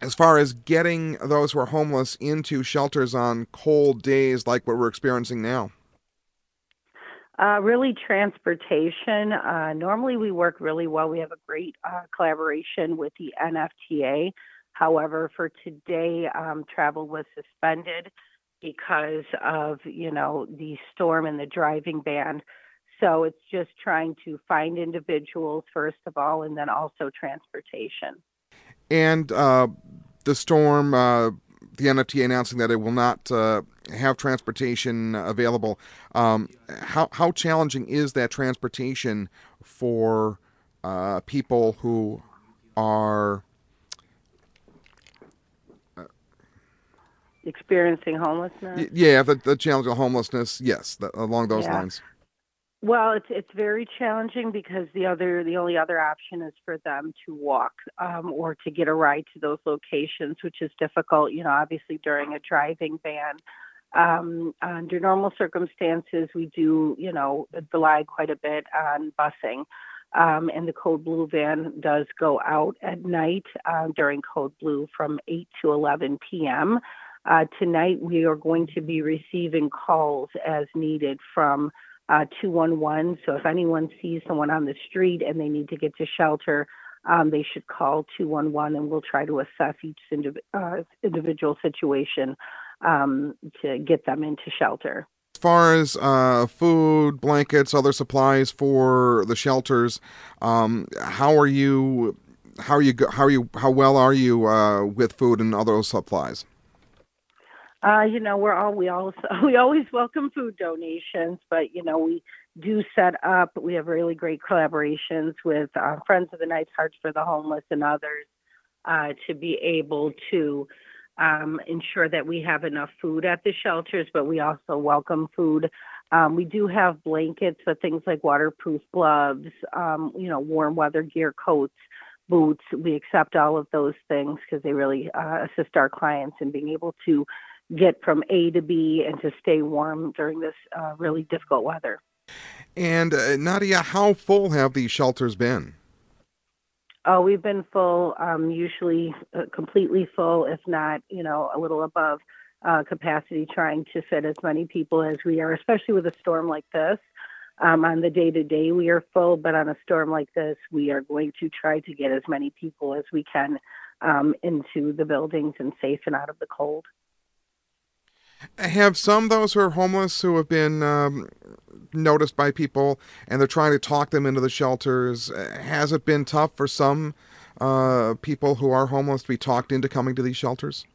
as far as getting those who are homeless into shelters on cold days like what we're experiencing now? Uh, really, transportation. Uh, normally, we work really well. We have a great uh, collaboration with the NFTA. However, for today, um, travel was suspended because of you know the storm and the driving ban. So it's just trying to find individuals first of all, and then also transportation. And uh, the storm, uh, the NFTA announcing that it will not uh, have transportation available. Um, how how challenging is that transportation for uh, people who are experiencing homelessness? Yeah, the, the challenge of homelessness. Yes, the, along those yeah. lines. Well, it's it's very challenging because the other the only other option is for them to walk um, or to get a ride to those locations, which is difficult. You know, obviously during a driving ban. Um, under normal circumstances, we do you know rely quite a bit on busing. Um, and the Code Blue van does go out at night uh, during Code Blue from 8 to 11 p.m. Uh, tonight, we are going to be receiving calls as needed from uh, 211. So if anyone sees someone on the street and they need to get to shelter, um, they should call 211 and we'll try to assess each indiv- uh, individual situation um, to get them into shelter. As far as uh, food, blankets, other supplies for the shelters, um, how are you? How are you? How are you? How well are you uh, with food and other supplies? Uh, you know, we're all we always we always welcome food donations, but you know we do set up. We have really great collaborations with uh, Friends of the Night's Hearts for the Homeless and others uh, to be able to um, ensure that we have enough food at the shelters. But we also welcome food. Um, we do have blankets, but things like waterproof gloves, um, you know, warm weather gear, coats, boots. We accept all of those things because they really uh, assist our clients in being able to get from A to B and to stay warm during this uh, really difficult weather. And uh, Nadia, how full have these shelters been? Oh, we've been full, um, usually uh, completely full, if not, you know, a little above uh, capacity, trying to fit as many people as we are, especially with a storm like this. Um, on the day to day, we are full, but on a storm like this, we are going to try to get as many people as we can um, into the buildings and safe and out of the cold. Have some those who are homeless who have been um, noticed by people and they're trying to talk them into the shelters? Has it been tough for some uh, people who are homeless to be talked into coming to these shelters?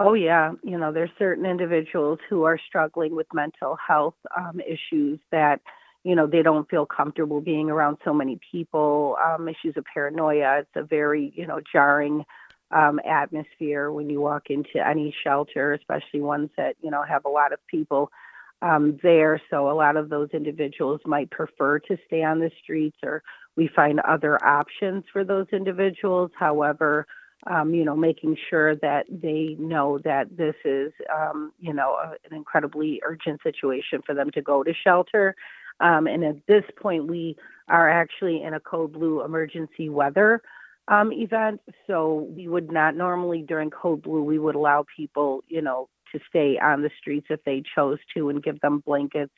Oh, yeah. You know, there's certain individuals who are struggling with mental health um, issues that, you know, they don't feel comfortable being around so many people, um, issues of paranoia. It's a very, you know, jarring um, atmosphere when you walk into any shelter, especially ones that you know have a lot of people um, there. So a lot of those individuals might prefer to stay on the streets, or we find other options for those individuals. However, um, you know, making sure that they know that this is, um, you know, a, an incredibly urgent situation for them to go to shelter. Um, and at this point, we are actually in a code blue emergency weather um, event. So we would not normally during Code Blue we would allow people, you know, to stay on the streets if they chose to, and give them blankets,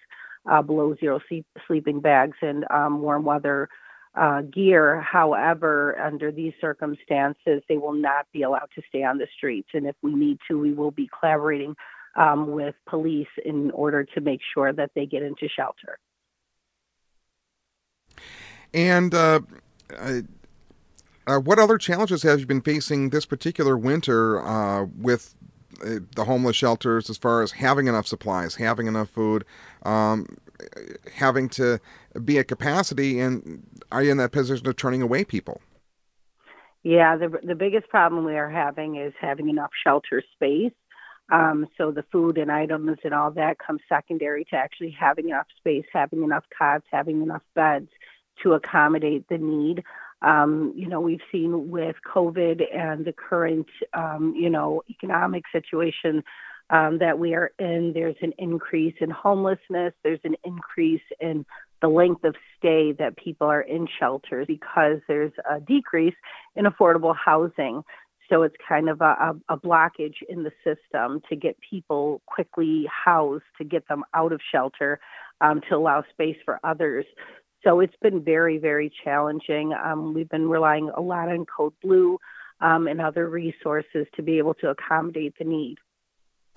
uh, below zero sleep, sleeping bags, and um, warm weather uh, gear. However, under these circumstances, they will not be allowed to stay on the streets, and if we need to, we will be collaborating um, with police in order to make sure that they get into shelter. And uh, uh, what other challenges have you been facing this particular winter uh, with uh, the homeless shelters as far as having enough supplies, having enough food? Um, having to be at capacity, and are you in that position of turning away people? Yeah, the the biggest problem we are having is having enough shelter space. Um, so the food and items and all that comes secondary to actually having enough space, having enough cots, having enough beds to accommodate the need. Um, you know, we've seen with COVID and the current, um, you know, economic situation um, that we are in, there's an increase in homelessness, there's an increase in the length of stay that people are in shelters because there's a decrease in affordable housing. So it's kind of a, a, blockage in the system to get people quickly housed, to get them out of shelter, um, to allow space for others. So it's been very, very challenging. Um, we've been relying a lot on Code Blue um, and other resources to be able to accommodate the need.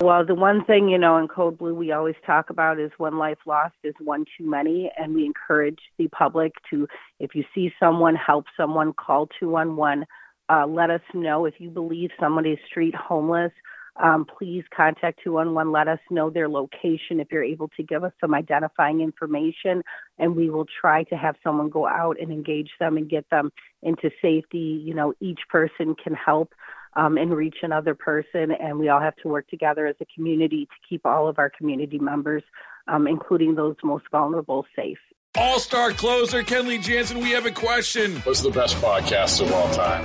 Well, the one thing, you know, in Code Blue we always talk about is one life lost is one too many. And we encourage the public to, if you see someone, help someone, call 211. Uh, let us know if you believe somebody is street homeless. Um, please contact 211. Let us know their location if you're able to give us some identifying information, and we will try to have someone go out and engage them and get them into safety. You know, each person can help um, and reach another person, and we all have to work together as a community to keep all of our community members, um, including those most vulnerable, safe. All star closer Kenley Jansen, we have a question. What's the best podcast of all time?